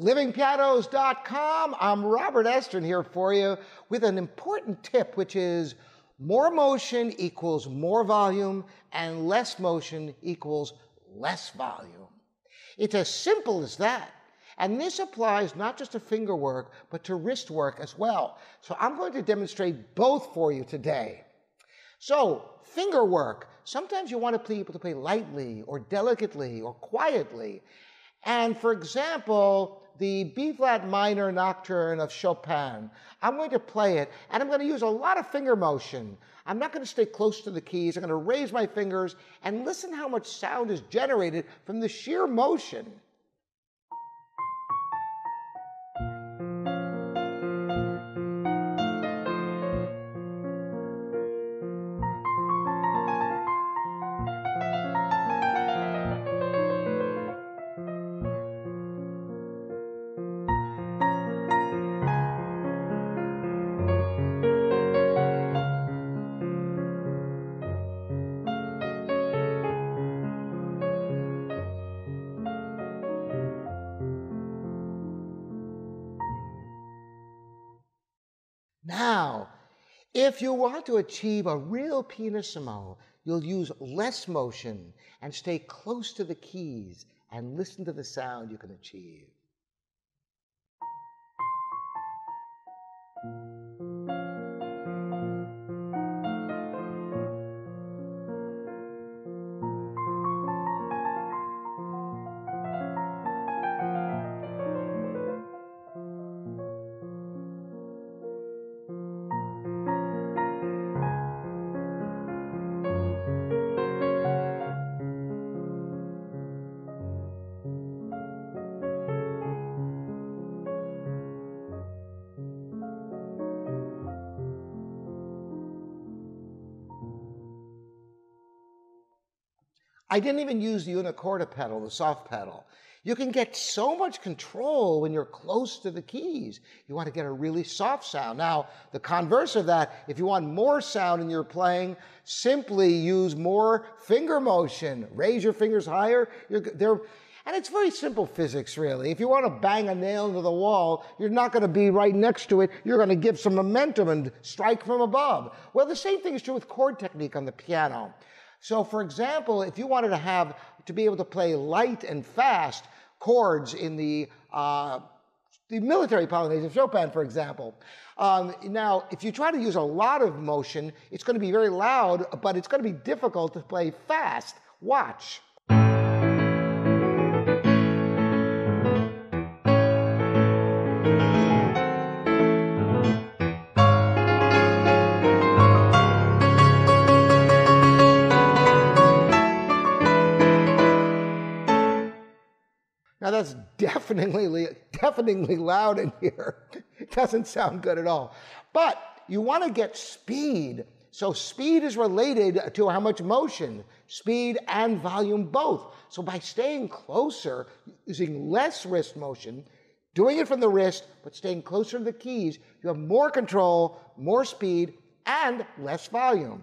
livingpianos.com. I'm Robert Estrin here for you with an important tip, which is more motion equals more volume, and less motion equals less volume. It's as simple as that. And this applies not just to finger work, but to wrist work as well. So I'm going to demonstrate both for you today. So, finger work. Sometimes you want to be able to play lightly or delicately or quietly. And for example, the B flat minor nocturne of Chopin, I'm going to play it and I'm going to use a lot of finger motion. I'm not going to stay close to the keys. I'm going to raise my fingers and listen how much sound is generated from the sheer motion. Now, if you want to achieve a real pianissimo, you'll use less motion and stay close to the keys and listen to the sound you can achieve. I didn't even use the una corda pedal, the soft pedal. You can get so much control when you're close to the keys. You want to get a really soft sound. Now, the converse of that, if you want more sound in your playing, simply use more finger motion. Raise your fingers higher. and it's very simple physics, really. If you want to bang a nail into the wall, you're not going to be right next to it. You're going to give some momentum and strike from above. Well, the same thing is true with chord technique on the piano. So for example, if you wanted to have, to be able to play light and fast chords in the, uh, the military Polonaise of Chopin, for example. Um, now, if you try to use a lot of motion, it's going to be very loud, but it's going to be difficult to play fast. Watch. Now that's deafeningly, deafeningly loud in here. It doesn't sound good at all. But you want to get speed. So speed is related to how much motion, speed and volume both. So by staying closer, using less wrist motion, doing it from the wrist, but staying closer to the keys, you have more control, more speed, and less volume.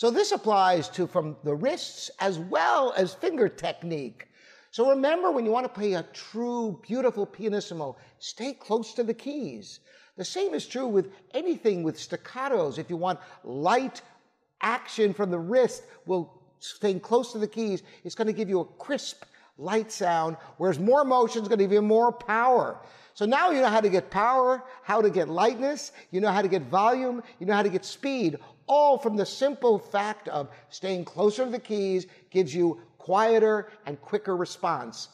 So this applies to from the wrists as well as finger technique. So remember when you want to play a true, beautiful pianissimo, stay close to the keys. The same is true with anything with staccatos. If you want light action from the wrist, well, staying close to the keys, it's going to give you a crisp, light sound, whereas more motion is going to give you more power. So now you know how to get power, how to get lightness, you know how to get volume, you know how to get speed, all from the simple fact of staying closer to the keys gives you quieter and quicker response.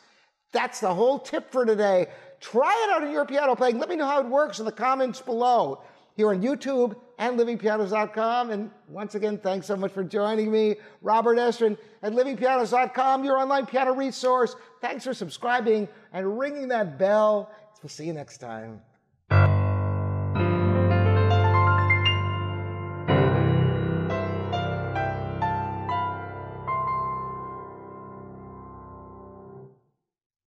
That's the whole tip for today. Try it out in your piano playing. Let me know how it works in the comments below here on YouTube and livingpianos.com. And once again, thanks so much for joining me, Robert Estrin at livingpianos.com, your online piano resource. Thanks for subscribing and ringing that bell. We'll see you next time.